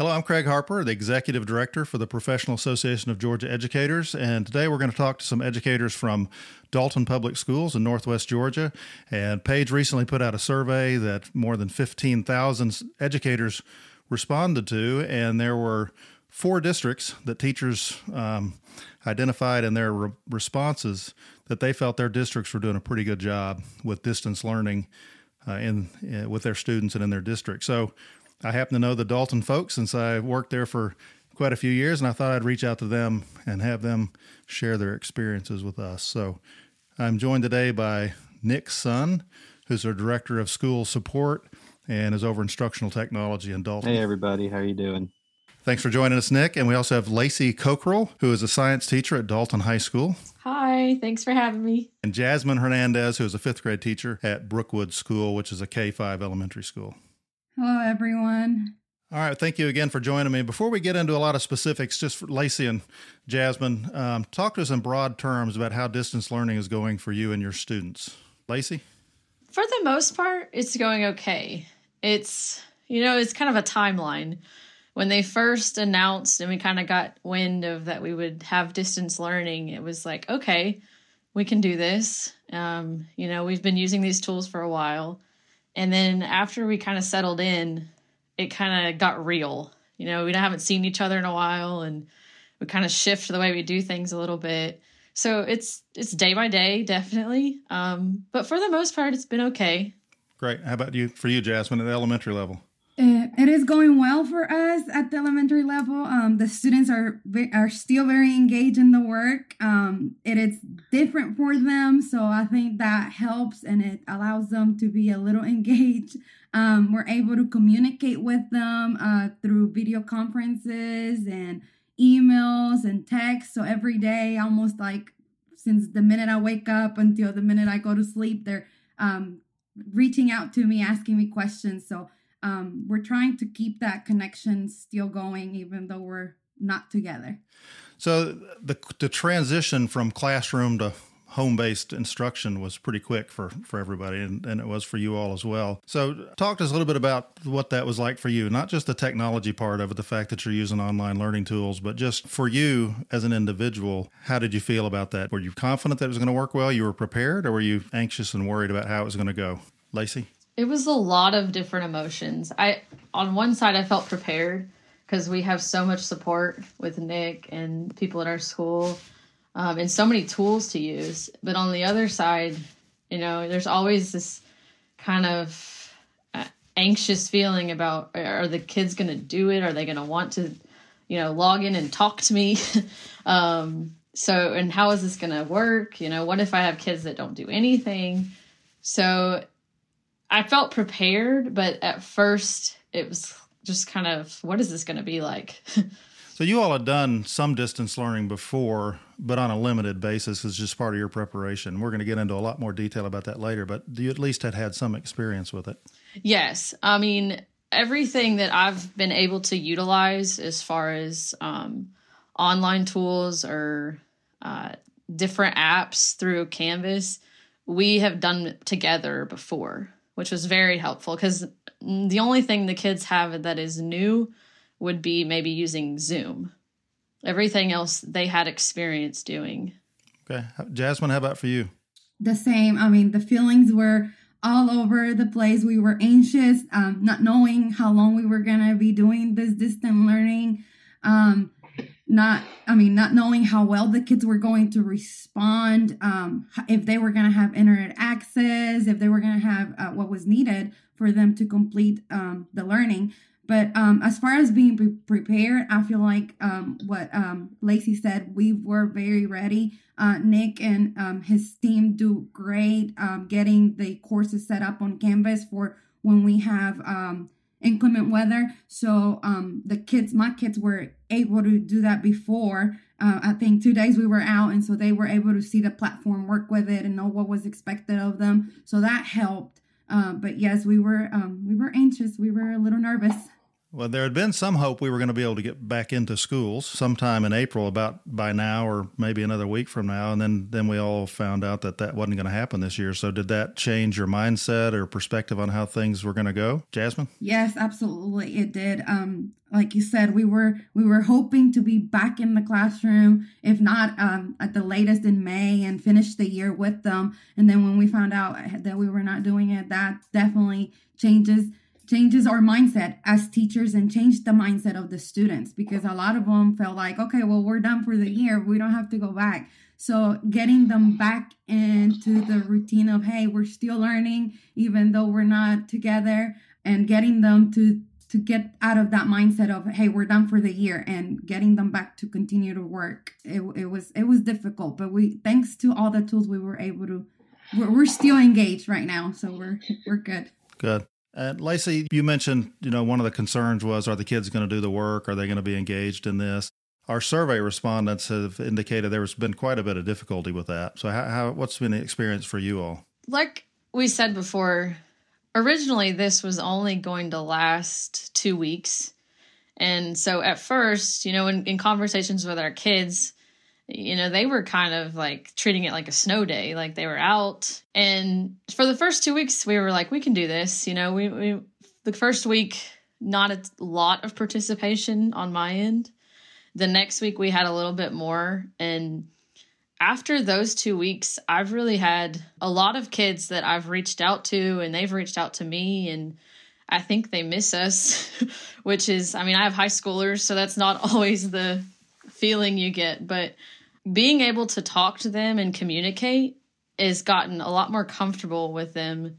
Hello, I'm Craig Harper, the Executive Director for the Professional Association of Georgia Educators, and today we're going to talk to some educators from Dalton Public Schools in Northwest Georgia. And PAGE recently put out a survey that more than 15,000 educators responded to, and there were four districts that teachers um, identified in their re- responses that they felt their districts were doing a pretty good job with distance learning uh, in, uh, with their students and in their district. So I happen to know the Dalton folks since I worked there for quite a few years, and I thought I'd reach out to them and have them share their experiences with us. So I'm joined today by Nick Sun, who's our director of school support and is over instructional technology in Dalton. Hey, everybody. How are you doing? Thanks for joining us, Nick. And we also have Lacey Cockrell, who is a science teacher at Dalton High School. Hi, thanks for having me. And Jasmine Hernandez, who is a fifth grade teacher at Brookwood School, which is a K 5 elementary school. Hello, everyone. All right, thank you again for joining me. Before we get into a lot of specifics, just for Lacey and Jasmine, um, talk to us in broad terms about how distance learning is going for you and your students. Lacey? For the most part, it's going okay. It's, you know, it's kind of a timeline when they first announced and we kind of got wind of that we would have distance learning, it was like, okay, we can do this. Um, you know, we've been using these tools for a while. And then after we kind of settled in, it kind of got real. You know, we haven't seen each other in a while and we kind of shift the way we do things a little bit. So it's it's day by day, definitely. Um, but for the most part, it's been okay. Great. How about you for you, Jasmine, at the elementary level? It is going well for us at the elementary level. Um, the students are are still very engaged in the work. Um, it is different for them, so I think that helps and it allows them to be a little engaged. Um, we're able to communicate with them uh, through video conferences and emails and text. So every day, almost like since the minute I wake up until the minute I go to sleep, they're um, reaching out to me, asking me questions. So um, we're trying to keep that connection still going, even though we're not together. So the the transition from classroom to home based instruction was pretty quick for, for everybody, and, and it was for you all as well. So, talk to us a little bit about what that was like for you, not just the technology part of it, the fact that you're using online learning tools, but just for you as an individual, how did you feel about that? Were you confident that it was going to work well? You were prepared, or were you anxious and worried about how it was going to go? Lacey? It was a lot of different emotions. I on one side I felt prepared because we have so much support with Nick and people at our school, um, and so many tools to use. But on the other side, you know, there's always this kind of uh, anxious feeling about are the kids going to do it? Are they going to want to, you know, log in and talk to me? um, so, and how is this going to work? You know, what if I have kids that don't do anything? So I felt prepared, but at first it was just kind of what is this going to be like? so you all had done some distance learning before, but on a limited basis as just part of your preparation. We're going to get into a lot more detail about that later, but you at least had had some experience with it. Yes, I mean everything that I've been able to utilize as far as um, online tools or uh, different apps through Canvas, we have done together before which was very helpful because the only thing the kids have that is new would be maybe using Zoom. Everything else they had experience doing. Okay. Jasmine, how about for you? The same. I mean, the feelings were all over the place. We were anxious, um, not knowing how long we were going to be doing this distant learning. Um, not i mean not knowing how well the kids were going to respond um, if they were going to have internet access if they were going to have uh, what was needed for them to complete um, the learning. But um, as far as being pre- prepared i feel like um, what um, lacey said we were very ready. Uh, nick and um, his team do great getting the courses set up on canvas for when we have inclement weather. So um, the kids, my kids were able to do that before. Uh, I think two days we were out, and so they were able to see the platform, work with it, and know what was expected of them. So that helped. Uh, but yes, we were um, we were anxious. We were a little nervous. Well, there had been some hope we were going to be able to get back into schools sometime in April, about by now or maybe another week from now, and then then we all found out that that wasn't going to happen this year. So, did that change your mindset or perspective on how things were going to go, Jasmine? Yes, absolutely, it did. Um, like you said, we were we were hoping to be back in the classroom, if not um, at the latest in May, and finish the year with them. And then when we found out that we were not doing it, that definitely changes changes our mindset as teachers and change the mindset of the students because a lot of them felt like okay well we're done for the year. We don't have to go back. So getting them back into the routine of hey we're still learning even though we're not together and getting them to to get out of that mindset of hey we're done for the year and getting them back to continue to work. It, it was it was difficult but we thanks to all the tools we were able to we're, we're still engaged right now so we're we're good. Good and Lacey, you mentioned, you know, one of the concerns was are the kids going to do the work? Are they going to be engaged in this? Our survey respondents have indicated there's been quite a bit of difficulty with that. So, how, how what's been the experience for you all? Like we said before, originally this was only going to last two weeks. And so at first, you know, in, in conversations with our kids, you know, they were kind of like treating it like a snow day. Like they were out. And for the first two weeks, we were like, we can do this. You know, we, we the first week, not a lot of participation on my end. The next week, we had a little bit more. And after those two weeks, I've really had a lot of kids that I've reached out to, and they've reached out to me. And I think they miss us, which is, I mean, I have high schoolers, so that's not always the feeling you get. But being able to talk to them and communicate has gotten a lot more comfortable with them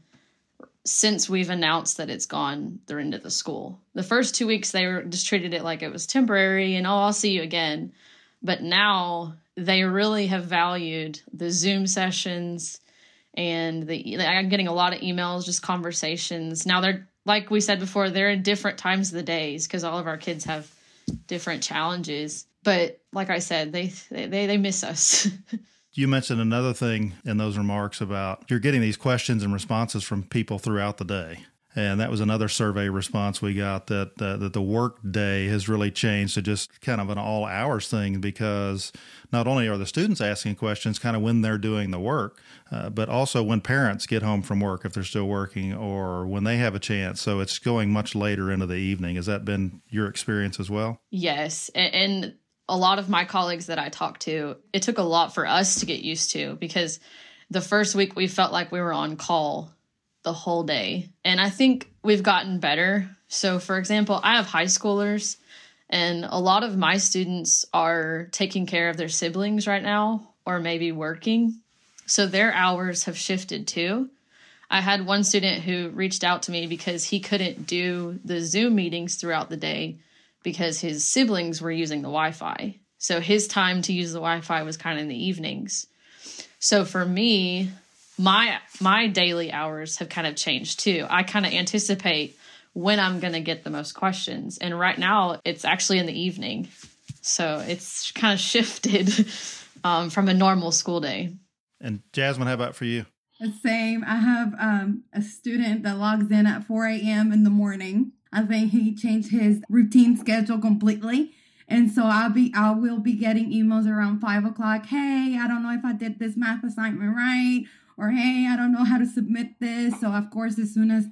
since we've announced that it's gone they're into the school. The first two weeks they were just treated it like it was temporary and oh i'll see you again. But now they really have valued the zoom sessions and the i'm getting a lot of emails just conversations. Now they're like we said before they're in different times of the days because all of our kids have different challenges but like I said, they they they miss us. you mentioned another thing in those remarks about you're getting these questions and responses from people throughout the day. And that was another survey response we got that uh, that the work day has really changed to just kind of an all hours thing because not only are the students asking questions kind of when they're doing the work, uh, but also when parents get home from work if they're still working or when they have a chance. So it's going much later into the evening. Has that been your experience as well? Yes, and a lot of my colleagues that I talked to, it took a lot for us to get used to because the first week we felt like we were on call the whole day. And I think we've gotten better. So, for example, I have high schoolers, and a lot of my students are taking care of their siblings right now or maybe working. So, their hours have shifted too. I had one student who reached out to me because he couldn't do the Zoom meetings throughout the day because his siblings were using the Wi-Fi. So his time to use the Wi-Fi was kind of in the evenings. So for me, my my daily hours have kind of changed too. I kind of anticipate when I'm going to get the most questions. And right now it's actually in the evening. So it's kind of shifted um, from a normal school day. And Jasmine, how about for you? The same. I have um, a student that logs in at 4 a.m. in the morning. I think he changed his routine schedule completely. And so I'll be I will be getting emails around five o'clock. Hey, I don't know if I did this math assignment right, or hey, I don't know how to submit this. So of course, as soon as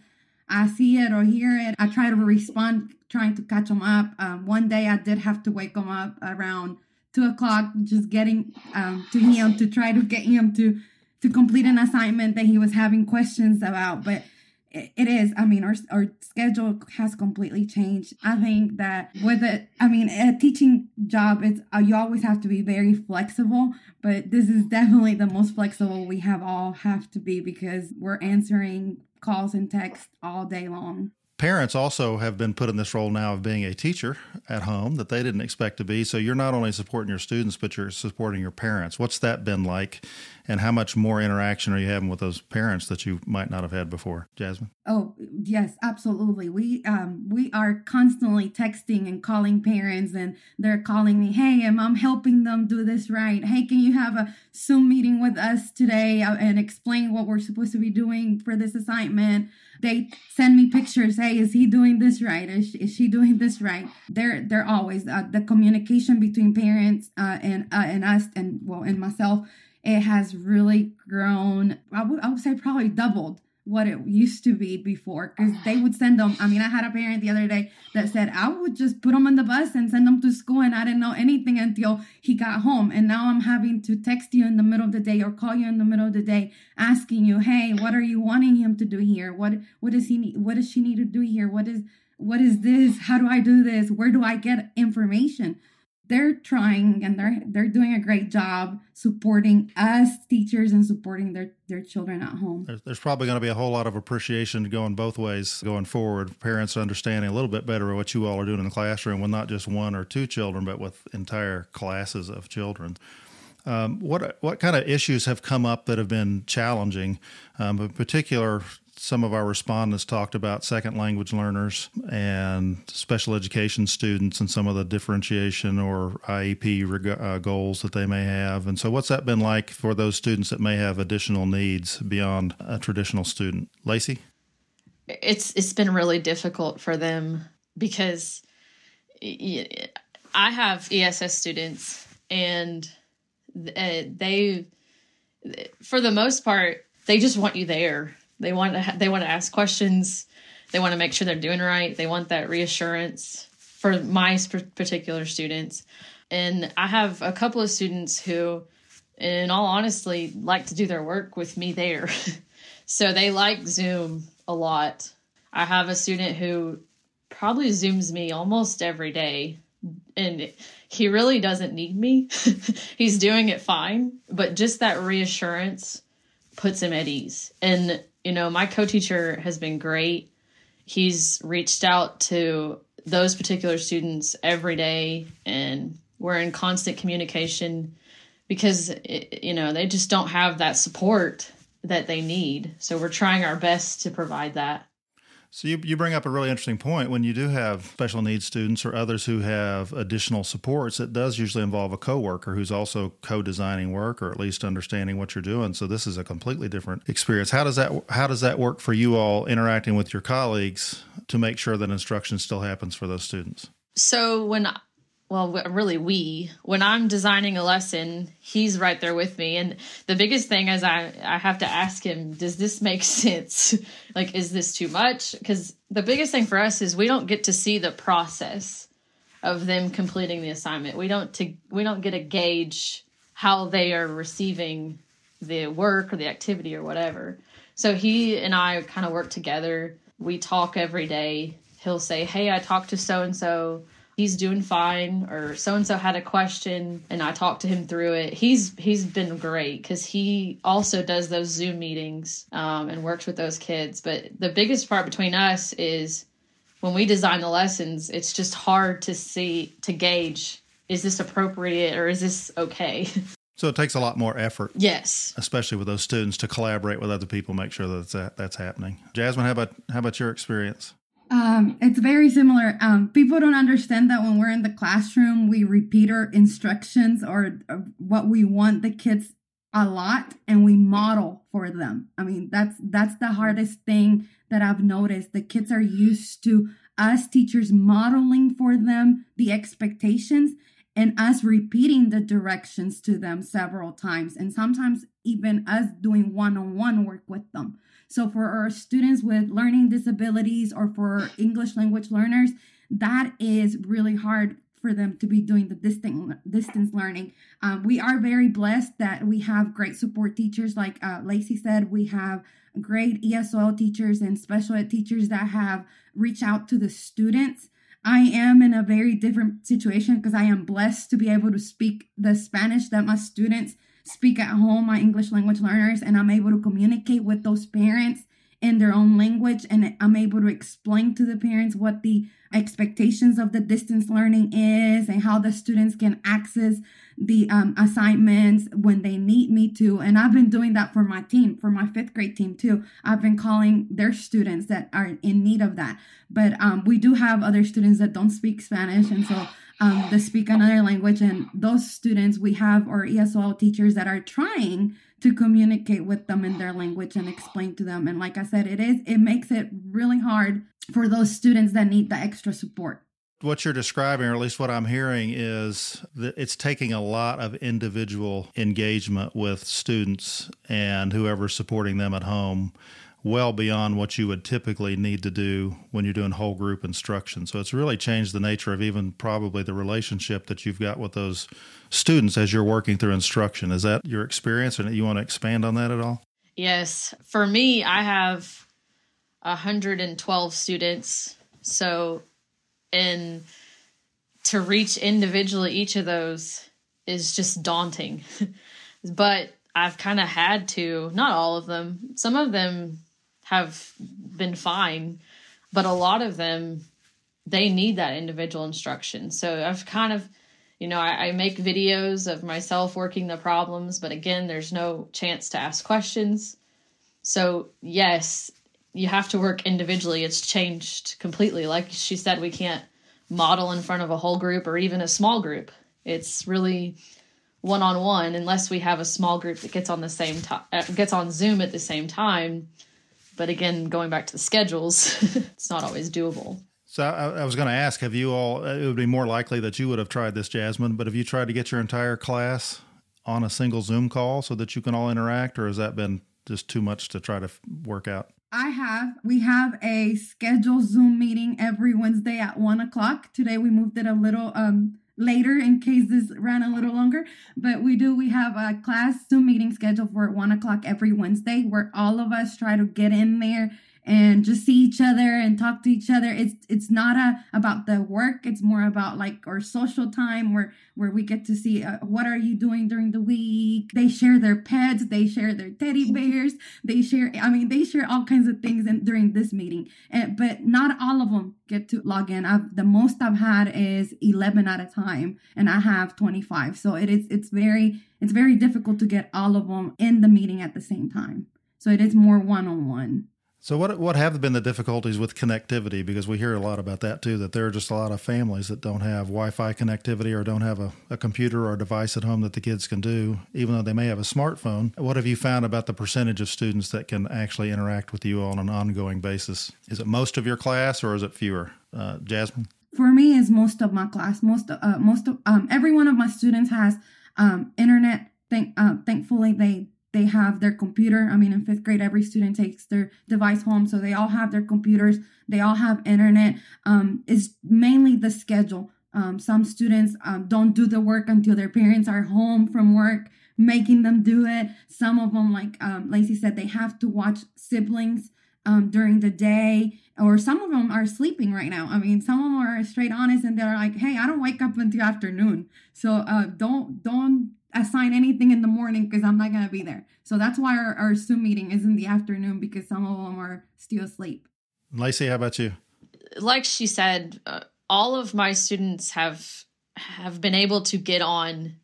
I see it or hear it, I try to respond, trying to catch him up. Um, one day I did have to wake him up around two o'clock, just getting um, to him to try to get him to to complete an assignment that he was having questions about, but it is. I mean our, our schedule has completely changed. I think that with it i mean a teaching job it's uh, you always have to be very flexible but this is definitely the most flexible we have all have to be because we're answering calls and texts all day long parents also have been put in this role now of being a teacher at home that they didn't expect to be. So you're not only supporting your students, but you're supporting your parents. What's that been like? and how much more interaction are you having with those parents that you might not have had before jasmine oh yes absolutely we um we are constantly texting and calling parents and they're calling me hey am i'm helping them do this right hey can you have a zoom meeting with us today uh, and explain what we're supposed to be doing for this assignment they send me pictures hey is he doing this right? Is she, is she doing this right? They're they're always uh, the communication between parents uh, and uh, and us and well and myself it has really grown I would, I would say probably doubled what it used to be before because they would send them. I mean, I had a parent the other day that said I would just put them on the bus and send them to school, and I didn't know anything until he got home. And now I'm having to text you in the middle of the day or call you in the middle of the day, asking you, "Hey, what are you wanting him to do here? What what does he need? What does she need to do here? What is what is this? How do I do this? Where do I get information?" They're trying and they're they're doing a great job supporting us teachers and supporting their their children at home. There's, there's probably going to be a whole lot of appreciation going both ways going forward. Parents understanding a little bit better what you all are doing in the classroom with not just one or two children but with entire classes of children. Um, what what kind of issues have come up that have been challenging? Um, in particular some of our respondents talked about second language learners and special education students and some of the differentiation or IEP uh, goals that they may have. And so, what's that been like for those students that may have additional needs beyond a traditional student? Lacey? It's it's been really difficult for them because I have ESS students and uh, they, for the most part, they just want you there they want to ha- they want to ask questions. They want to make sure they're doing right. They want that reassurance for my particular students. And I have a couple of students who, in all honesty, like to do their work with me there. so they like Zoom a lot. I have a student who probably Zooms me almost every day. And he really doesn't need me. He's doing it fine. But just that reassurance puts him at ease. And you know, my co-teacher has been great. He's reached out to those particular students every day and we're in constant communication because it, you know, they just don't have that support that they need. So we're trying our best to provide that. So you, you bring up a really interesting point. When you do have special needs students or others who have additional supports, it does usually involve a coworker who's also co-designing work or at least understanding what you're doing. So this is a completely different experience. How does that how does that work for you all interacting with your colleagues to make sure that instruction still happens for those students? So when well really we when i'm designing a lesson he's right there with me. And the biggest thing is i i have to ask him does this make sense? Like is this too much? Because the biggest thing for us is we don't get to see the process of them completing the assignment. We don't to we don't get a gauge how they are receiving the work or the activity or whatever. So he and i kind of work together. We talk every day. He'll say hey i talked to so and so he's doing fine or so and so had a question and I talked to him through it. He's he's been great cuz he also does those Zoom meetings um, and works with those kids. But the biggest part between us is when we design the lessons, it's just hard to see to gauge is this appropriate or is this okay? So it takes a lot more effort. Yes. Especially with those students to collaborate with other people, make sure that that's, that's happening. Jasmine, how about how about your experience? Um, it's very similar. Um, people don't understand that when we're in the classroom, we repeat our instructions or, or what we want the kids a lot and we model for them. I mean, that's that's the hardest thing that I've noticed. The kids are used to us teachers modeling for them the expectations and us repeating the directions to them several times and sometimes even us doing one-on-one work with them. So for our students with learning disabilities or for English language learners, that is really hard for them to be doing the distant distance learning. Um, we are very blessed that we have great support teachers, like uh, Lacey said. We have great ESL teachers and special ed teachers that have reached out to the students. I am in a very different situation because I am blessed to be able to speak the Spanish that my students speak at home, my English language learners, and I'm able to communicate with those parents in their own language and I'm able to explain to the parents what the expectations of the distance learning is and how the students can access the um, assignments when they need me to. And I've been doing that for my team, for my fifth grade team too. I've been calling their students that are in need of that. But um, we do have other students that don't speak Spanish. And so um, speak another language. And those students, we have our ESL teachers that are trying to communicate with them in their language and explain to them. And like I said, it is, it makes it really hard for those students that need the extra support what you're describing, or at least what I'm hearing, is that it's taking a lot of individual engagement with students and whoever's supporting them at home, well beyond what you would typically need to do when you're doing whole group instruction. So it's really changed the nature of even probably the relationship that you've got with those students as you're working through instruction. Is that your experience, and you want to expand on that at all? Yes, for me, I have 112 students. So and to reach individually each of those is just daunting. but I've kind of had to, not all of them, some of them have been fine, but a lot of them, they need that individual instruction. So I've kind of, you know, I, I make videos of myself working the problems, but again, there's no chance to ask questions. So, yes, you have to work individually. It's changed completely. Like she said, we can't model in front of a whole group or even a small group. It's really one on one unless we have a small group that gets on the same time uh, gets on Zoom at the same time. But again, going back to the schedules, it's not always doable. So I, I was going to ask, have you all? It would be more likely that you would have tried this, Jasmine. But have you tried to get your entire class on a single Zoom call so that you can all interact, or has that been just too much to try to work out? I have. We have a scheduled Zoom meeting every Wednesday at one o'clock. Today we moved it a little um later in case this ran a little longer. But we do. We have a class Zoom meeting scheduled for one o'clock every Wednesday, where all of us try to get in there and just see each other and talk to each other. It's it's not a about the work. It's more about like our social time where where we get to see uh, what are you doing during the week. They share their pets. They share their teddy bears. They share. I mean, they share all kinds of things in, during this meeting. And, but not all of them get to log in. I've, the most I've had is eleven at a time, and I have twenty five. So it is it's very it's very difficult to get all of them in the meeting at the same time. So it is more one on one. So what what have been the difficulties with connectivity? Because we hear a lot about that too. That there are just a lot of families that don't have Wi-Fi connectivity or don't have a, a computer or a device at home that the kids can do, even though they may have a smartphone. What have you found about the percentage of students that can actually interact with you on an ongoing basis? Is it most of your class or is it fewer? Uh, Jasmine. For me, is most of my class. Most uh, most of um, every one of my students has um, internet. Uh, thankfully they they have their computer. I mean, in fifth grade, every student takes their device home, so they all have their computers. They all have internet. Um, it's mainly the schedule. Um, some students um, don't do the work until their parents are home from work, making them do it. Some of them, like um, Lacey said, they have to watch siblings um, during the day, or some of them are sleeping right now. I mean, some of them are straight honest and they're like, "Hey, I don't wake up until afternoon, so uh, don't don't assign anything in the morning because I'm not going to be there. So that's why our, our Zoom meeting is in the afternoon because some of them are still asleep. Lacey, how about you? Like she said, uh, all of my students have have been able to get on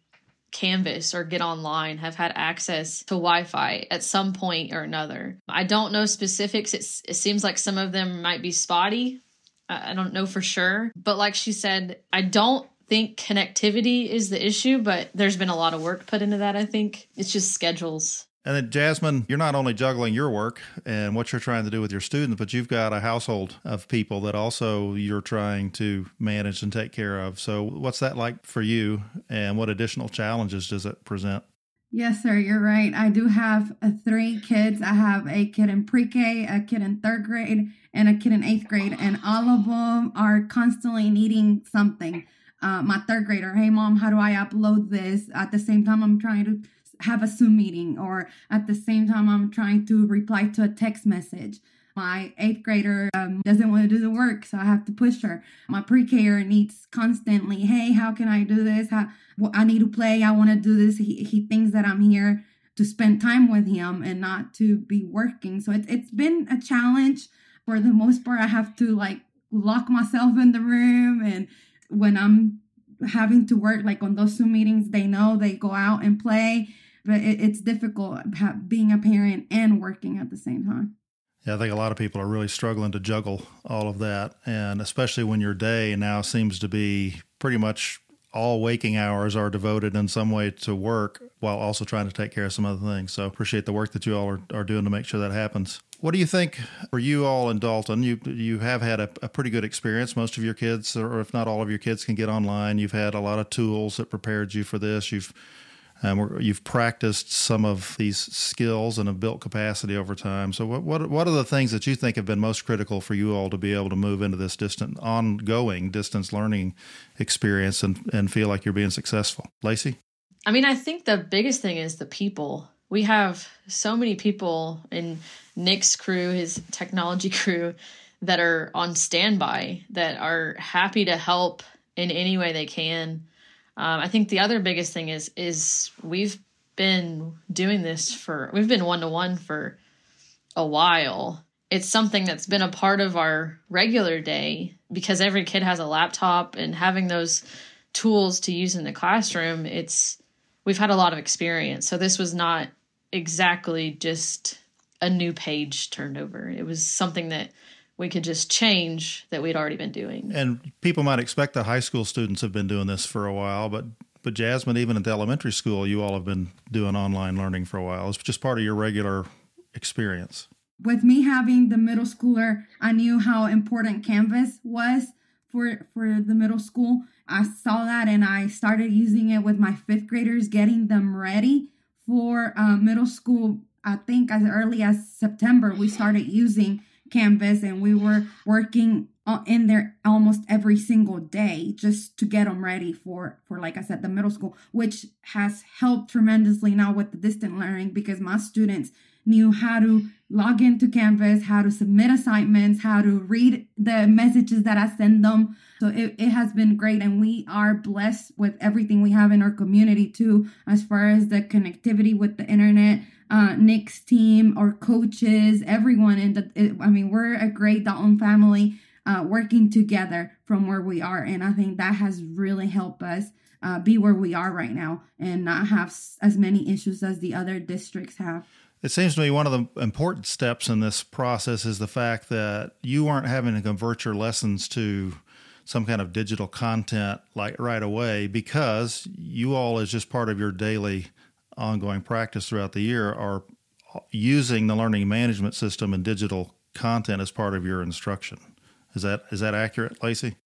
Canvas or get online, have had access to Wi Fi at some point or another. I don't know specifics. It's, it seems like some of them might be spotty. I don't know for sure. But like she said, I don't think connectivity is the issue, but there's been a lot of work put into that, I think. It's just schedules. And then, Jasmine, you're not only juggling your work and what you're trying to do with your students, but you've got a household of people that also you're trying to manage and take care of. So, what's that like for you, and what additional challenges does it present? Yes, sir, you're right. I do have uh, three kids. I have a kid in pre K, a kid in third grade, and a kid in eighth grade, and all of them are constantly needing something uh, my third grader, hey mom, how do I upload this? At the same time, I'm trying to have a Zoom meeting, or at the same time, I'm trying to reply to a text message. My eighth grader um, doesn't want to do the work, so I have to push her. My pre-Ker needs constantly, hey, how can I do this? How, well, I need to play. I want to do this. He, he thinks that I'm here to spend time with him and not to be working. So it's it's been a challenge. For the most part, I have to like lock myself in the room and when I'm having to work like on those Zoom meetings, they know they go out and play, but it, it's difficult being a parent and working at the same time. Yeah, I think a lot of people are really struggling to juggle all of that. And especially when your day now seems to be pretty much all waking hours are devoted in some way to work while also trying to take care of some other things. So appreciate the work that you all are, are doing to make sure that happens. What do you think for you all in Dalton? You you have had a, a, pretty good experience. Most of your kids, or if not all of your kids, can get online. You've had a lot of tools that prepared you for this. You've um, you've practiced some of these skills and have built capacity over time. So, what, what what are the things that you think have been most critical for you all to be able to move into this distant, ongoing distance learning experience and and feel like you're being successful, Lacey? I mean, I think the biggest thing is the people. We have so many people in Nick's crew, his technology crew, that are on standby that are happy to help in any way they can um, I think the other biggest thing is is we've been doing this for we've been one to one for a while. It's something that's been a part of our regular day because every kid has a laptop and having those tools to use in the classroom. It's we've had a lot of experience, so this was not exactly just a new page turned over. It was something that we could just change that we'd already been doing. And people might expect the high school students have been doing this for a while, but but Jasmine, even at the elementary school, you all have been doing online learning for a while. It's just part of your regular experience. With me having the middle schooler, I knew how important Canvas was for for the middle school. I saw that and I started using it with my fifth graders, getting them ready for uh, middle school. I think as early as September, we started using Canvas and we were working in there almost every single day just to get them ready for for like i said the middle school which has helped tremendously now with the distant learning because my students knew how to log into canvas how to submit assignments how to read the messages that i send them so it, it has been great and we are blessed with everything we have in our community too as far as the connectivity with the internet uh, Nick's team, our coaches, everyone. And I mean, we're a great Dalton family uh, working together from where we are. And I think that has really helped us uh, be where we are right now and not have as many issues as the other districts have. It seems to me one of the important steps in this process is the fact that you aren't having to convert your lessons to some kind of digital content like right away because you all is just part of your daily ongoing practice throughout the year are using the learning management system and digital content as part of your instruction. Is that is that accurate, Lacey?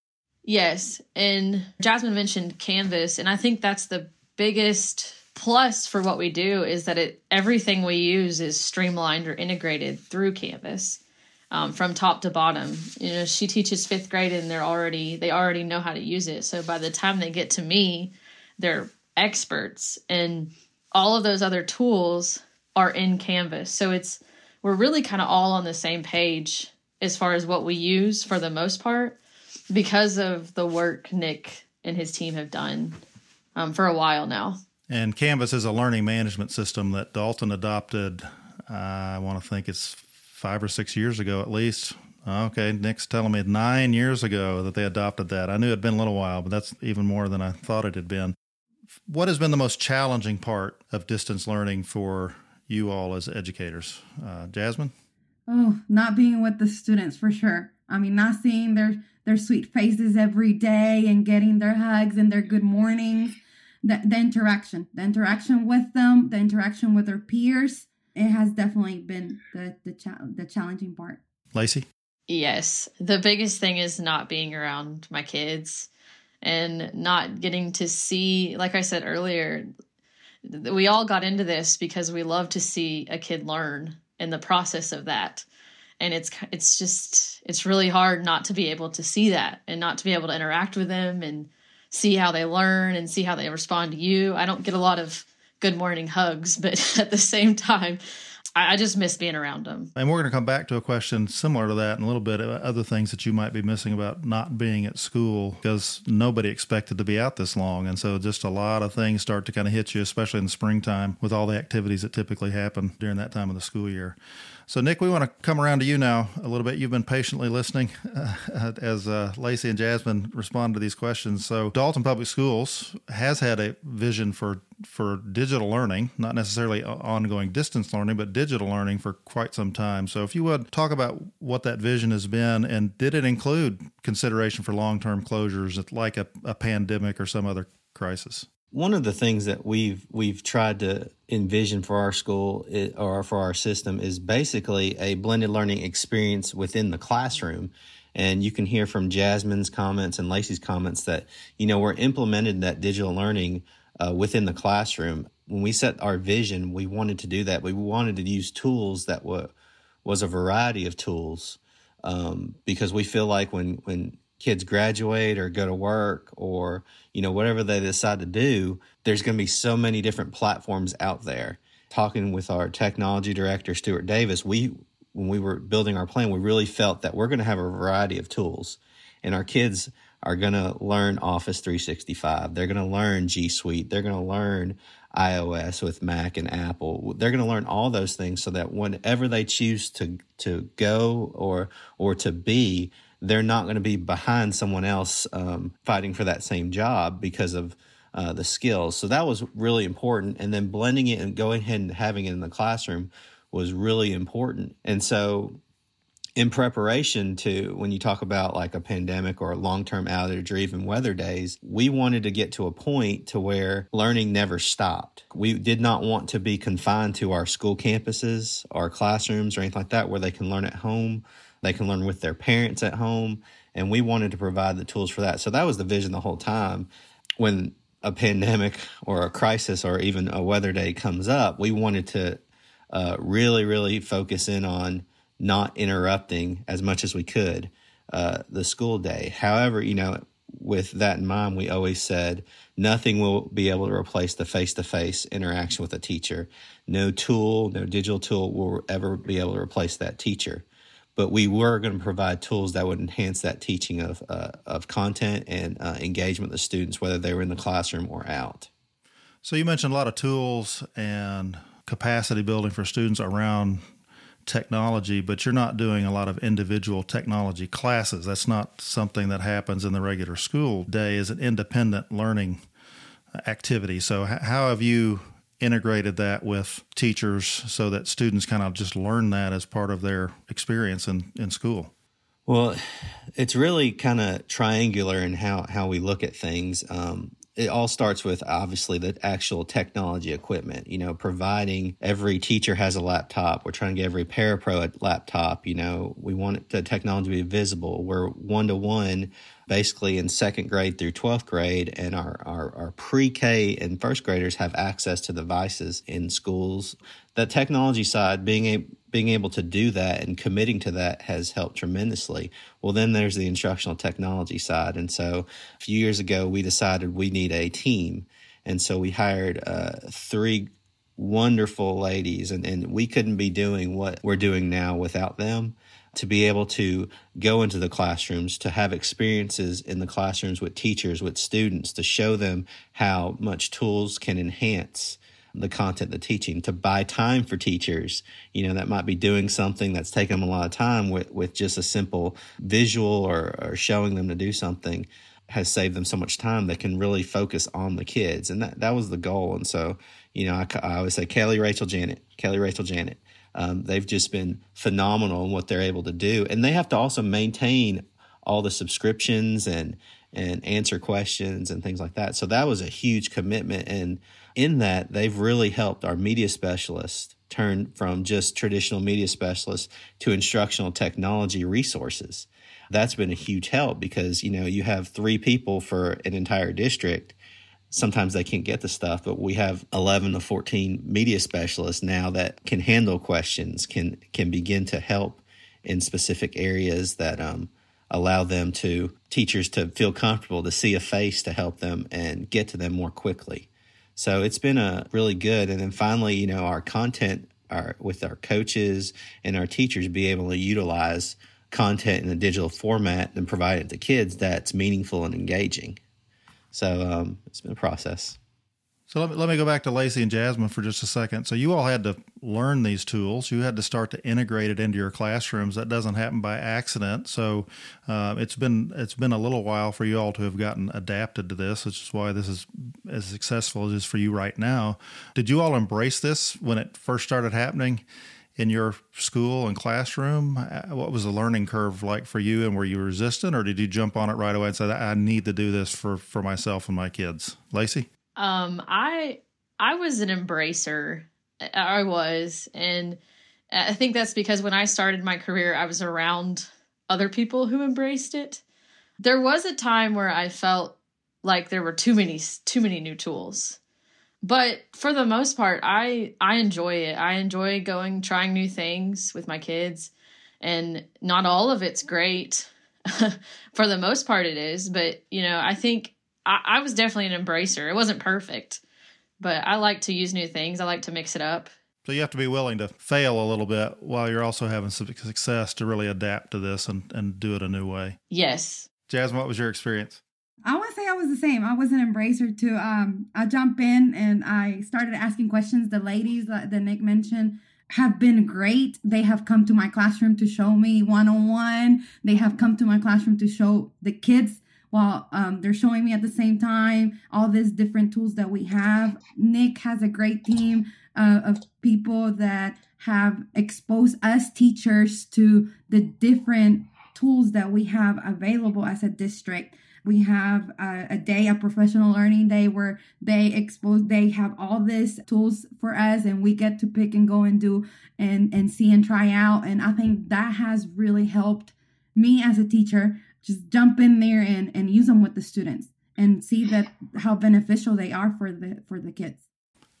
Yes, and Jasmine mentioned Canvas, and I think that's the biggest plus for what we do is that it everything we use is streamlined or integrated through Canvas. Um, from top to bottom. You know, she teaches fifth grade and they're already they already know how to use it. So by the time they get to me, they're experts. And all of those other tools are in Canvas. So it's we're really kind of all on the same page as far as what we use for the most part because of the work Nick and his team have done um, for a while now. And Canvas is a learning management system that Dalton adopted. Uh, I want to think it's five or six years ago at least. Okay, Nick's telling me nine years ago that they adopted that. I knew it'd been a little while, but that's even more than I thought it had been what has been the most challenging part of distance learning for you all as educators? Uh, Jasmine? Oh, not being with the students for sure. I mean, not seeing their their sweet faces every day and getting their hugs and their good mornings. The, the interaction, the interaction with them, the interaction with their peers, it has definitely been the the, cha- the challenging part. Lacey? Yes. The biggest thing is not being around my kids and not getting to see, like I said earlier, we all got into this because we love to see a kid learn in the process of that. And it's it's just it's really hard not to be able to see that and not to be able to interact with them and see how they learn and see how they respond to you. I don't get a lot of good morning hugs, but at the same time, I, just miss being around them. And we're going to come back to a question similar to that in a little bit. about Other things that you might be missing about not being at school because nobody expected to be out this long, and so just a lot of things start to kind of hit you, especially in the springtime with all the activities that typically happen during that time of the school year. So, Nick, we want to come around to you now a little bit. You've been patiently listening uh, as uh, Lacey and Jasmine respond to these questions. So, Dalton Public Schools has had a vision for for digital learning, not necessarily ongoing distance learning, but digital learning for quite some time. So, if you would talk about what that vision has been, and did it include consideration for long term closures like a, a pandemic or some other crisis? One of the things that we've we've tried to envision for our school or for our system is basically a blended learning experience within the classroom. And you can hear from jasmine's comments and lacey's comments that you know we're implementing that digital learning uh, within the classroom. When we set our vision we wanted to do that. We wanted to use tools that were was a variety of tools um, because we feel like when when kids graduate or go to work or you know whatever they decide to do there's going to be so many different platforms out there. Talking with our technology director stuart davis we when we were building our plan we really felt that we're going to have a variety of tools and our kids are going to learn office 365 they're going to learn g suite they're going to learn ios with mac and apple they're going to learn all those things so that whenever they choose to to go or or to be they're not going to be behind someone else um, fighting for that same job because of uh, the skills. So that was really important. And then blending it and going ahead and having it in the classroom was really important. And so, in preparation to when you talk about like a pandemic or a long term outage or even weather days, we wanted to get to a point to where learning never stopped. We did not want to be confined to our school campuses, our classrooms, or anything like that where they can learn at home they can learn with their parents at home. And we wanted to provide the tools for that. So that was the vision the whole time. When a pandemic or a crisis or even a weather day comes up, we wanted to uh, really, really focus in on not interrupting as much as we could uh, the school day. However, you know, with that in mind, we always said nothing will be able to replace the face to face interaction with a teacher. No tool, no digital tool will ever be able to replace that teacher but we were going to provide tools that would enhance that teaching of uh, of content and uh, engagement with the students, whether they were in the classroom or out. So you mentioned a lot of tools and capacity building for students around technology, but you're not doing a lot of individual technology classes. That's not something that happens in the regular school day. Is an independent learning activity. So how have you integrated that with teachers so that students kind of just learn that as part of their experience in, in school? Well, it's really kind of triangular in how, how we look at things. Um, it all starts with obviously the actual technology equipment you know providing every teacher has a laptop. We're trying to get every parapro a laptop you know. We want the technology to be visible. We're one to one basically in second grade through 12th grade and our, our, our pre-k and first graders have access to devices in schools. The technology side being a being able to do that and committing to that has helped tremendously. Well, then there's the instructional technology side. And so a few years ago, we decided we need a team. And so we hired uh, three wonderful ladies, and, and we couldn't be doing what we're doing now without them. To be able to go into the classrooms, to have experiences in the classrooms with teachers, with students, to show them how much tools can enhance the content, the teaching, to buy time for teachers. You know, that might be doing something that's taking them a lot of time with, with just a simple visual or, or showing them to do something has saved them so much time they can really focus on the kids. And that, that was the goal. And so, you know, I, I always say Kelly, Rachel, Janet, Kelly, Rachel, Janet. Um, they've just been phenomenal in what they're able to do. And they have to also maintain all the subscriptions and, and answer questions and things like that. So that was a huge commitment. And in that, they've really helped our media specialists turn from just traditional media specialists to instructional technology resources. That's been a huge help because, you know, you have three people for an entire district. Sometimes they can't get the stuff, but we have 11 to 14 media specialists now that can handle questions, can can begin to help in specific areas that um, allow them to teachers to feel comfortable to see a face to help them and get to them more quickly. So it's been a really good. And then finally, you know, our content our with our coaches and our teachers be able to utilize content in a digital format and provide it to kids that's meaningful and engaging. So um, it's been a process. So let me, let me go back to Lacey and Jasmine for just a second. So you all had to learn these tools. You had to start to integrate it into your classrooms. That doesn't happen by accident. So uh, it's been it's been a little while for you all to have gotten adapted to this, which is why this is as successful as it is for you right now. Did you all embrace this when it first started happening? in your school and classroom? Uh, what was the learning curve like for you, and were you resistant, or did you jump on it right away and say, "I need to do this for for myself and my kids"? Lacey, um, I I was an embracer. I was, and I think that's because when I started my career, I was around other people who embraced it. There was a time where I felt like there were too many too many new tools but for the most part i i enjoy it i enjoy going trying new things with my kids and not all of it's great for the most part it is but you know i think I, I was definitely an embracer it wasn't perfect but i like to use new things i like to mix it up so you have to be willing to fail a little bit while you're also having some success to really adapt to this and, and do it a new way yes jasmine what was your experience I would say I was the same. I was an embracer too. Um, I jump in and I started asking questions. The ladies that, that Nick mentioned have been great. They have come to my classroom to show me one on one. They have come to my classroom to show the kids while um, they're showing me at the same time all these different tools that we have. Nick has a great team uh, of people that have exposed us teachers to the different tools that we have available as a district. We have a, a, day, a professional learning day where they expose, they have all these tools for us and we get to pick and go and do and, and see and try out. And I think that has really helped me as a teacher just jump in there and, and use them with the students and see that how beneficial they are for the for the kids.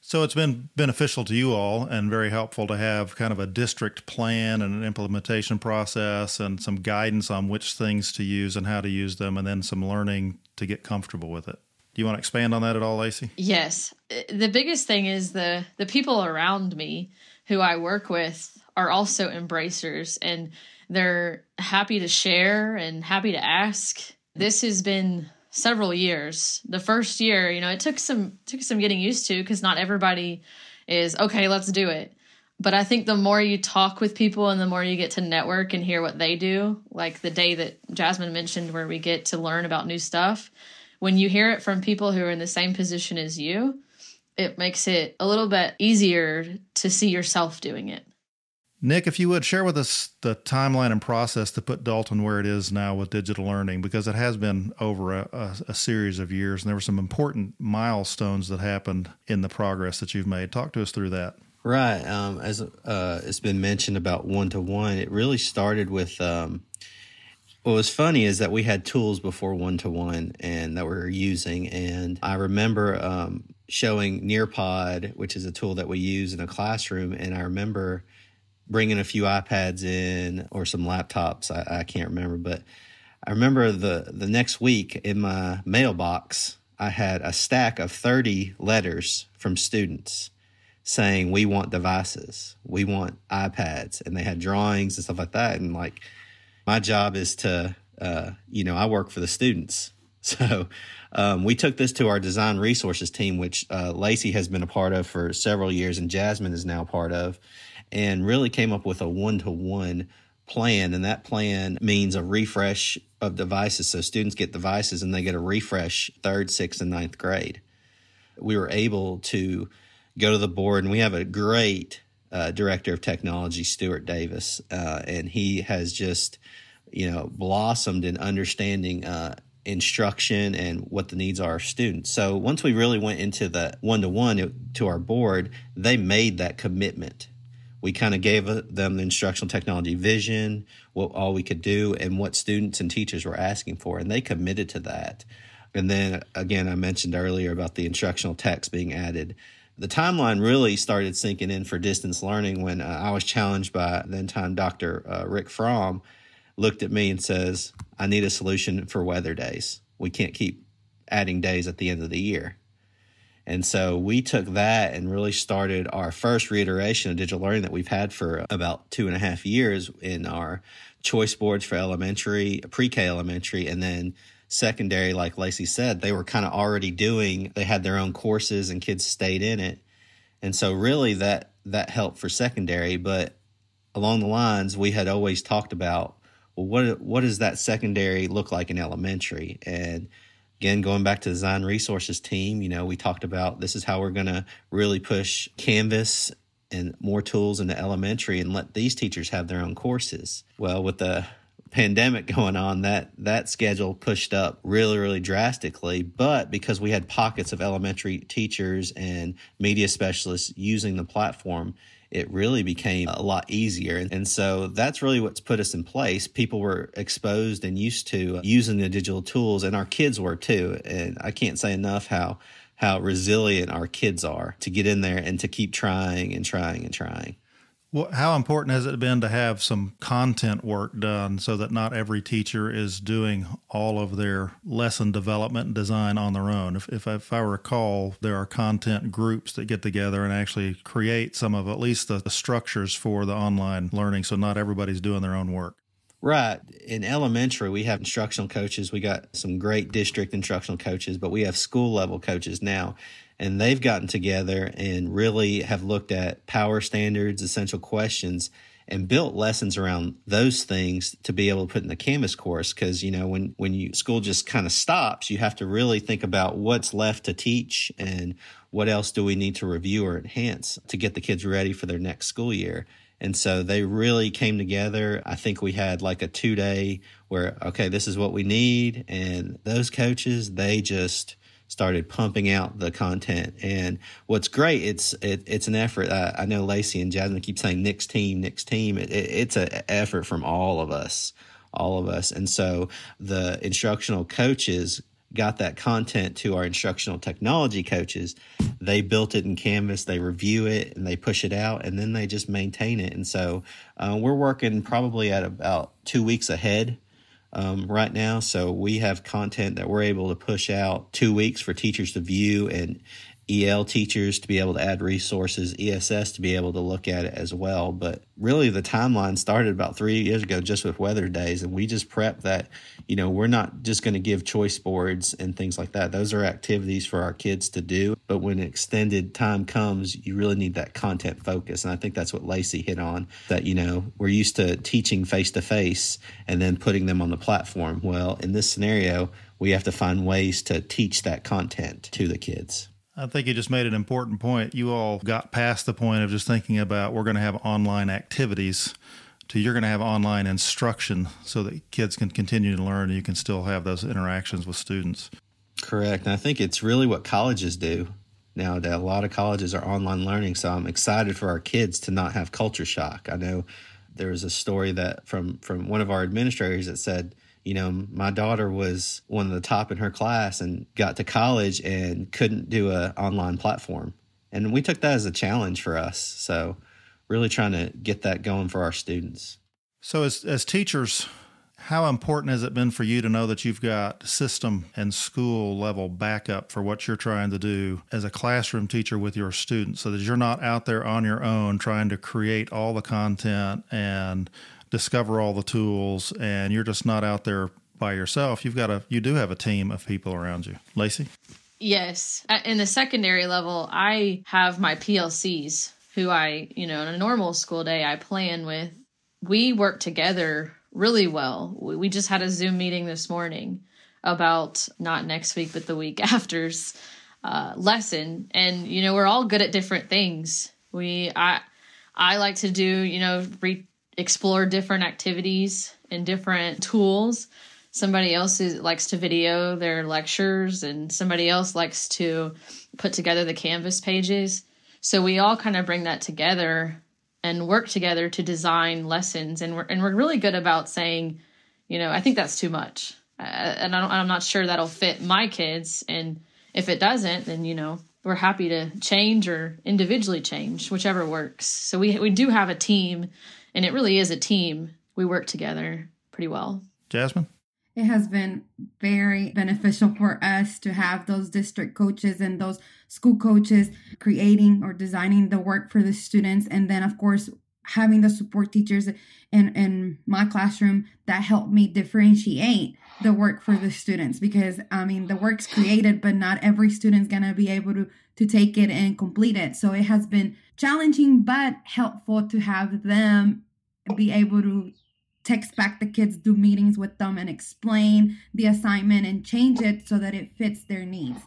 So it's been beneficial to you all and very helpful to have kind of a district plan and an implementation process and some guidance on which things to use and how to use them, and then some learning to get comfortable with it. Do you want to expand on that at all, Lacey? Yes. The biggest thing is the the people around me who I work with are also embracers and they're happy to share and happy to ask. This has been several years. The first year, you know, it took some took some getting used to because not everybody is okay, let's do it. But I think the more you talk with people and the more you get to network and hear what they do, like the day that Jasmine mentioned where we get to learn about new stuff, when you hear it from people who are in the same position as you, it makes it a little bit easier to see yourself doing it. Nick, if you would share with us the timeline and process to put Dalton where it is now with digital learning, because it has been over a, a, a, series of years, and there were some important milestones that happened in the progress that you've made. Talk to us through that. Right. Um, as uh, it's been mentioned about one to one, it really started with. Um, what was funny is that we had tools before one to one and that we were using, and I remember um, showing Nearpod, which is a tool that we use in a classroom, and I remember bringing a few iPads in or some laptops. I, I can't remember, but I remember the the next week in my mailbox, I had a stack of 30 letters from students saying we want devices, we want iPads, and they had drawings and stuff like that. And like, my job is to, uh, you know, I work for the students, so um, we took this to our design resources team, which uh, Lacey has been a part of for several years, and Jasmine is now part of and really came up with a one to one plan. And that plan means a refresh of devices. So students get devices and they get a refresh third, sixth, and ninth grade. We were able to go to the board, and we have a great uh, director of technology, Stuart Davis, uh, and he has just, you know, blossomed in understanding uh, instruction and what the needs are of students. So once we really went into the one to one to our board, they made that commitment we kind of gave them the instructional technology vision, what all we could do, and what students and teachers were asking for, and they committed to that. And then again, I mentioned earlier about the instructional text being added. The timeline really started sinking in for distance learning when uh, I was challenged by then time Dr. Uh, Rick Fromm, looked at me and says, "I need a solution for weather days. We can't keep adding days at the end of the year." And so we took that and really started our first reiteration of digital learning that we've had for about two and a half years in our choice boards for elementary, pre K elementary, and then secondary, like Lacey said, they were kind of already doing, they had their own courses and kids stayed in it. And so really that that helped for secondary, but along the lines we had always talked about well what what does that secondary look like in elementary? And again going back to the design resources team, you know, we talked about this is how we're going to really push Canvas and more tools into elementary and let these teachers have their own courses. Well, with the pandemic going on, that that schedule pushed up really, really drastically. But because we had pockets of elementary teachers and media specialists using the platform, it really became a lot easier. And so that's really what's put us in place. People were exposed and used to using the digital tools, and our kids were too. And I can't say enough how how resilient our kids are to get in there and to keep trying and trying and trying. Well, how important has it been to have some content work done so that not every teacher is doing all of their lesson development and design on their own? If, if, I, if I recall, there are content groups that get together and actually create some of at least the, the structures for the online learning so not everybody's doing their own work. Right. In elementary, we have instructional coaches. We got some great district instructional coaches, but we have school level coaches now and they've gotten together and really have looked at power standards, essential questions, and built lessons around those things to be able to put in the Canvas course. Because you know, when when you school just kind of stops, you have to really think about what's left to teach and what else do we need to review or enhance to get the kids ready for their next school year. And so they really came together. I think we had like a two day where, okay, this is what we need. And those coaches, they just started pumping out the content. And what's great, it's it, it's an effort. I, I, know Lacey and Jasmine keep saying Nick's team, Nick's team. It, it, it's an effort from all of us, all of us. And so the instructional coaches got that content to our instructional technology coaches. They built it in Canvas, they review it, and they push it out, and then they just maintain it. And so uh, we're working probably at about two weeks ahead um, right now. So we have content that we're able to push out two weeks for teachers to view and EL teachers to be able to add resources, ESS to be able to look at it as well. But really, the timeline started about three years ago just with weather days. And we just prep that, you know, we're not just going to give choice boards and things like that. Those are activities for our kids to do. But when extended time comes, you really need that content focus. And I think that's what Lacey hit on that, you know, we're used to teaching face to face and then putting them on the platform. Well, in this scenario, we have to find ways to teach that content to the kids. I think you just made an important point. You all got past the point of just thinking about we're going to have online activities to you're going to have online instruction so that kids can continue to learn and you can still have those interactions with students. Correct. And I think it's really what colleges do nowadays. A lot of colleges are online learning, so I'm excited for our kids to not have culture shock. I know there was a story that from from one of our administrators that said you know, my daughter was one of the top in her class and got to college and couldn't do a online platform. And we took that as a challenge for us. So really trying to get that going for our students. So as as teachers, how important has it been for you to know that you've got system and school level backup for what you're trying to do as a classroom teacher with your students so that you're not out there on your own trying to create all the content and discover all the tools and you're just not out there by yourself. You've got a you do have a team of people around you. Lacey? Yes. In the secondary level i have my plcs who i you know in a normal school day i plan with. We work together really well. We just had a zoom meeting this morning about not next week but the week after's uh, lesson. And you know we're all good at different things. We i i like to do you know re- explore different activities and different tools. Somebody else is, likes to video their lectures, and somebody else likes to put together the Canvas pages. So we all kind of bring that together and work together to design lessons. And we're and we're really good about saying, you know, I think that's too much, uh, and I am not sure that'll fit my kids. And if it doesn't, then you know we're happy to change or individually change, whichever works. So we we do have a team and it really is a team. We work together pretty well. Jasmine? it has been very beneficial for us to have those district coaches and those school coaches creating or designing the work for the students and then of course having the support teachers in in my classroom that help me differentiate the work for the students because i mean the work's created but not every student's going to be able to to take it and complete it so it has been challenging but helpful to have them be able to text back the kids, do meetings with them, and explain the assignment and change it so that it fits their needs.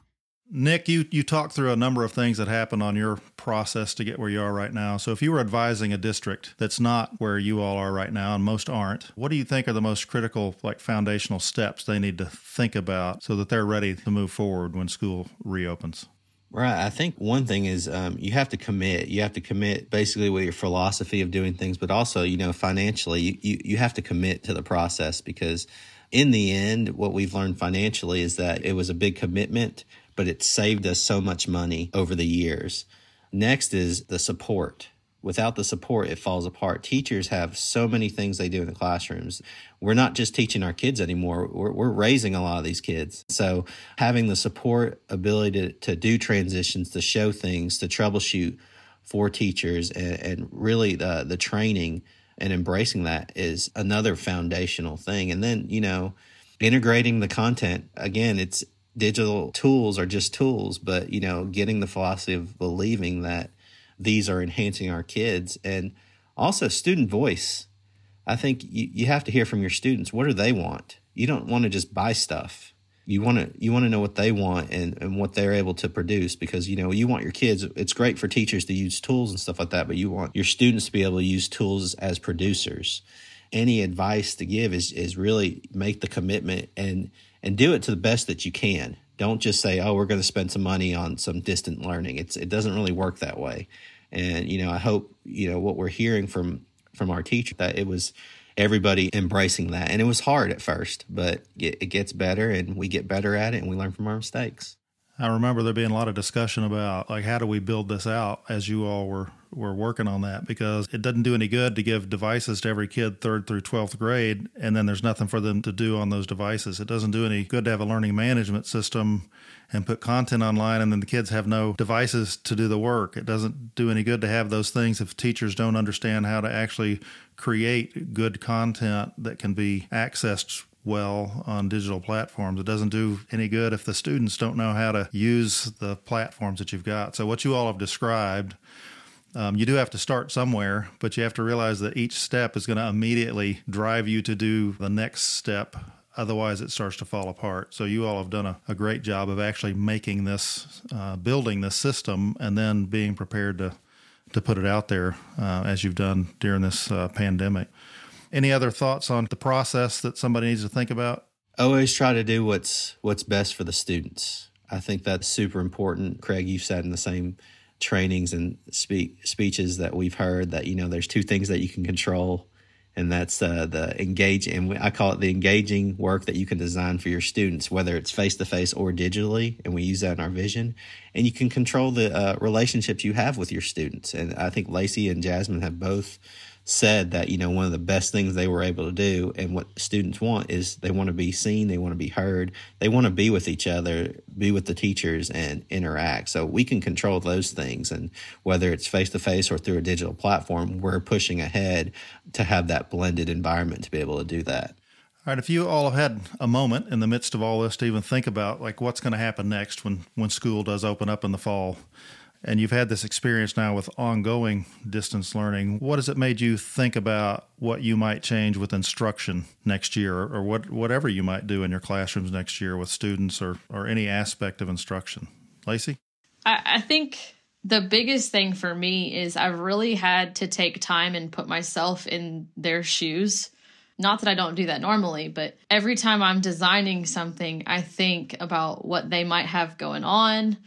Nick, you, you talked through a number of things that happened on your process to get where you are right now. So, if you were advising a district that's not where you all are right now, and most aren't, what do you think are the most critical, like foundational steps they need to think about so that they're ready to move forward when school reopens? Right. I think one thing is um, you have to commit. You have to commit basically with your philosophy of doing things, but also, you know, financially, you, you, you have to commit to the process because in the end, what we've learned financially is that it was a big commitment, but it saved us so much money over the years. Next is the support without the support, it falls apart. Teachers have so many things they do in the classrooms. We're not just teaching our kids anymore, we're, we're raising a lot of these kids. So, having the support, ability to, to do transitions, to show things, to troubleshoot for teachers, and, and really the, the training and embracing that is another foundational thing. And then, you know, integrating the content again, it's digital tools are just tools, but, you know, getting the philosophy of believing that these are enhancing our kids. And also student voice. I think you, you have to hear from your students what do they want? You don't want to just buy stuff. You want to you want to know what they want and, and what they're able to produce because you know you want your kids it's great for teachers to use tools and stuff like that but you want your students to be able to use tools as producers. Any advice to give is is really make the commitment and and do it to the best that you can don't just say, "Oh, we're going to spend some money on some distant learning." It's it doesn't really work that way. And you know, I hope you know what we're hearing from from our teacher that it was everybody embracing that, and it was hard at first, but it, it gets better, and we get better at it, and we learn from our mistakes. I remember there being a lot of discussion about like how do we build this out as you all were were working on that because it doesn't do any good to give devices to every kid third through 12th grade and then there's nothing for them to do on those devices. It doesn't do any good to have a learning management system and put content online and then the kids have no devices to do the work. It doesn't do any good to have those things if teachers don't understand how to actually create good content that can be accessed well on digital platforms. It doesn't do any good if the students don't know how to use the platforms that you've got. So, what you all have described, um, you do have to start somewhere, but you have to realize that each step is going to immediately drive you to do the next step. Otherwise, it starts to fall apart. So, you all have done a, a great job of actually making this, uh, building this system, and then being prepared to, to put it out there uh, as you've done during this uh, pandemic. Any other thoughts on the process that somebody needs to think about? Always try to do what's what's best for the students. I think that's super important. Craig, you've sat in the same trainings and speak speeches that we've heard that you know there's two things that you can control and that's uh, the engage and I call it the engaging work that you can design for your students, whether it's face to face or digitally, and we use that in our vision. And you can control the uh, relationships you have with your students. And I think Lacey and Jasmine have both said that you know one of the best things they were able to do and what students want is they want to be seen they want to be heard they want to be with each other be with the teachers and interact. So we can control those things. And whether it's face to face or through a digital platform we're pushing ahead to have that blended environment to be able to do that. All right, if you all have had a moment in the midst of all this to even think about like what's going to happen next when when school does open up in the fall, and you've had this experience now with ongoing distance learning. What has it made you think about what you might change with instruction next year or what whatever you might do in your classrooms next year with students or, or any aspect of instruction? Lacey? I, I think the biggest thing for me is I've really had to take time and put myself in their shoes. Not that I don't do that normally, but every time I'm designing something, I think about what they might have going on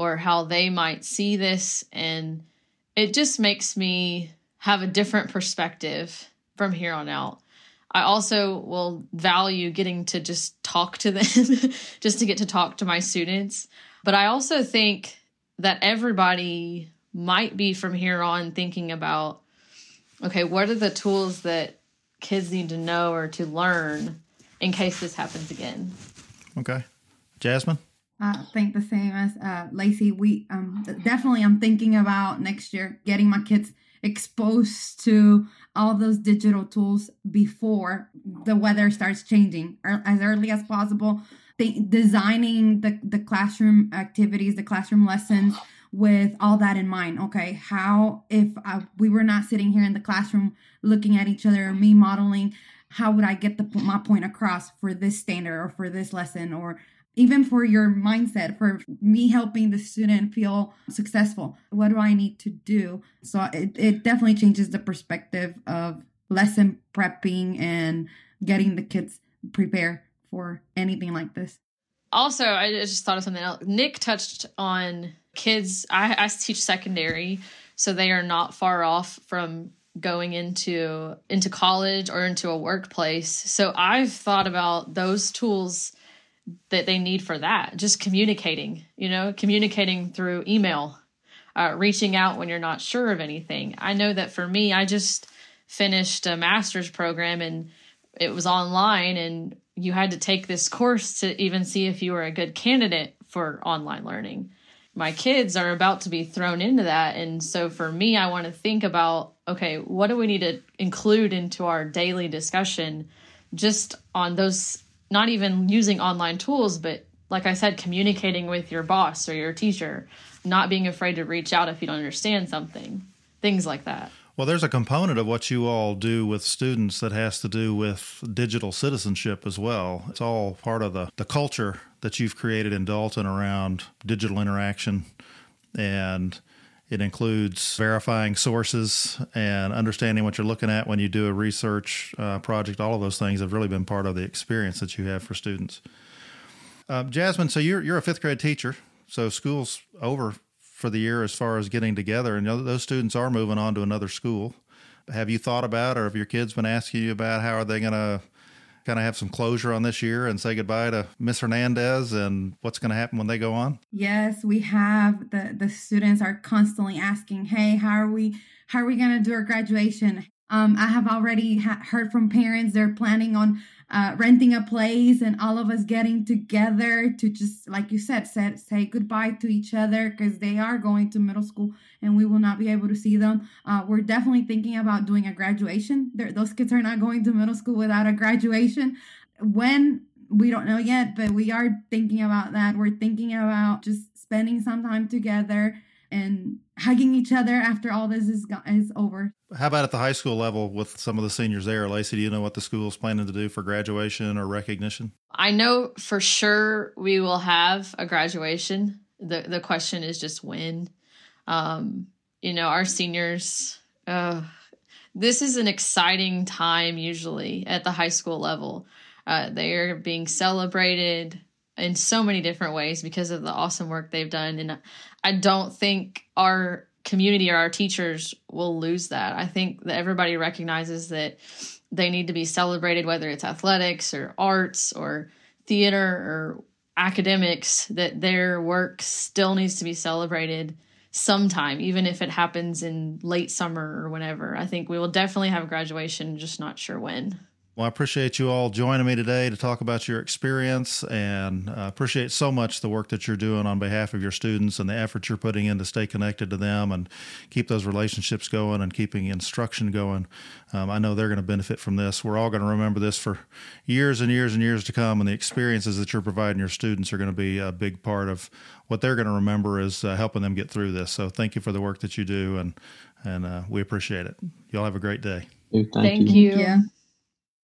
or how they might see this. And it just makes me have a different perspective from here on out. I also will value getting to just talk to them, just to get to talk to my students. But I also think that everybody might be from here on thinking about okay, what are the tools that kids need to know or to learn in case this happens again. Okay. Jasmine? I think the same as uh, Lacey. We um, definitely, I'm thinking about next year getting my kids exposed to all those digital tools before the weather starts changing or as early as possible. designing the, the classroom activities, the classroom lessons with all that in mind. Okay, how if uh, we were not sitting here in the classroom looking at each other, me modeling, how would I get the my point across for this standard or for this lesson or even for your mindset for me helping the student feel successful what do i need to do? So it, it definitely changes the perspective of lesson prepping and getting the kids prepared for anything like this. Also i just thought of something else. Nick touched on kids. I, I teach secondary so they are not far off from going into into college or into a workplace. So i've thought about those tools that they need for that. Just communicating, you know, communicating through email, uh, reaching out when you're not sure of anything. I know that for me, I just finished a master's program and it was online, and you had to take this course to even see if you were a good candidate for online learning. My kids are about to be thrown into that. And so for me, I want to think about okay, what do we need to include into our daily discussion just on those not even using online tools, but like I said, communicating with your boss or your teacher, not being afraid to reach out if you don't understand something, things like that. Well, there's a component of what you all do with students that has to do with digital citizenship as well. It's all part of the, the culture that you've created in Dalton around digital interaction. And it includes verifying sources and understanding what you're looking at when you do a research uh, project. All of those things have really been part of the experience that you have for students. Uh, Jasmine, so you're you're a fifth grade teacher, so school's over for the year as far as getting together, and those students are moving on to another school. Have you thought about, or have your kids been asking you about how are they going to kind of have some closure on this year and say goodbye to Miss Hernandez and what's going to happen when they go on? Yes, we have the the students are constantly asking, "Hey, how are we how are we going to do our graduation?" Um, I have already ha- heard from parents they're planning on uh, renting a place and all of us getting together to just, like you said, say, say goodbye to each other because they are going to middle school and we will not be able to see them. Uh, we're definitely thinking about doing a graduation. They're, those kids are not going to middle school without a graduation. When we don't know yet, but we are thinking about that. We're thinking about just spending some time together and hugging each other after all this is is over. How about at the high school level with some of the seniors there? Lacey, do you know what the school is planning to do for graduation or recognition? I know for sure we will have a graduation. the The question is just when. Um, you know, our seniors. Uh, this is an exciting time usually at the high school level. Uh, they are being celebrated in so many different ways because of the awesome work they've done. And I don't think our community or our teachers will lose that. I think that everybody recognizes that they need to be celebrated, whether it's athletics or arts or theater or academics, that their work still needs to be celebrated sometime, even if it happens in late summer or whenever. I think we will definitely have graduation, just not sure when. Well, I appreciate you all joining me today to talk about your experience and uh, appreciate so much the work that you're doing on behalf of your students and the effort you're putting in to stay connected to them and keep those relationships going and keeping instruction going. Um, I know they're going to benefit from this. We're all going to remember this for years and years and years to come, and the experiences that you're providing your students are going to be a big part of what they're going to remember is uh, helping them get through this. So thank you for the work that you do, and and uh, we appreciate it. Y'all have a great day. Thank, thank you. you.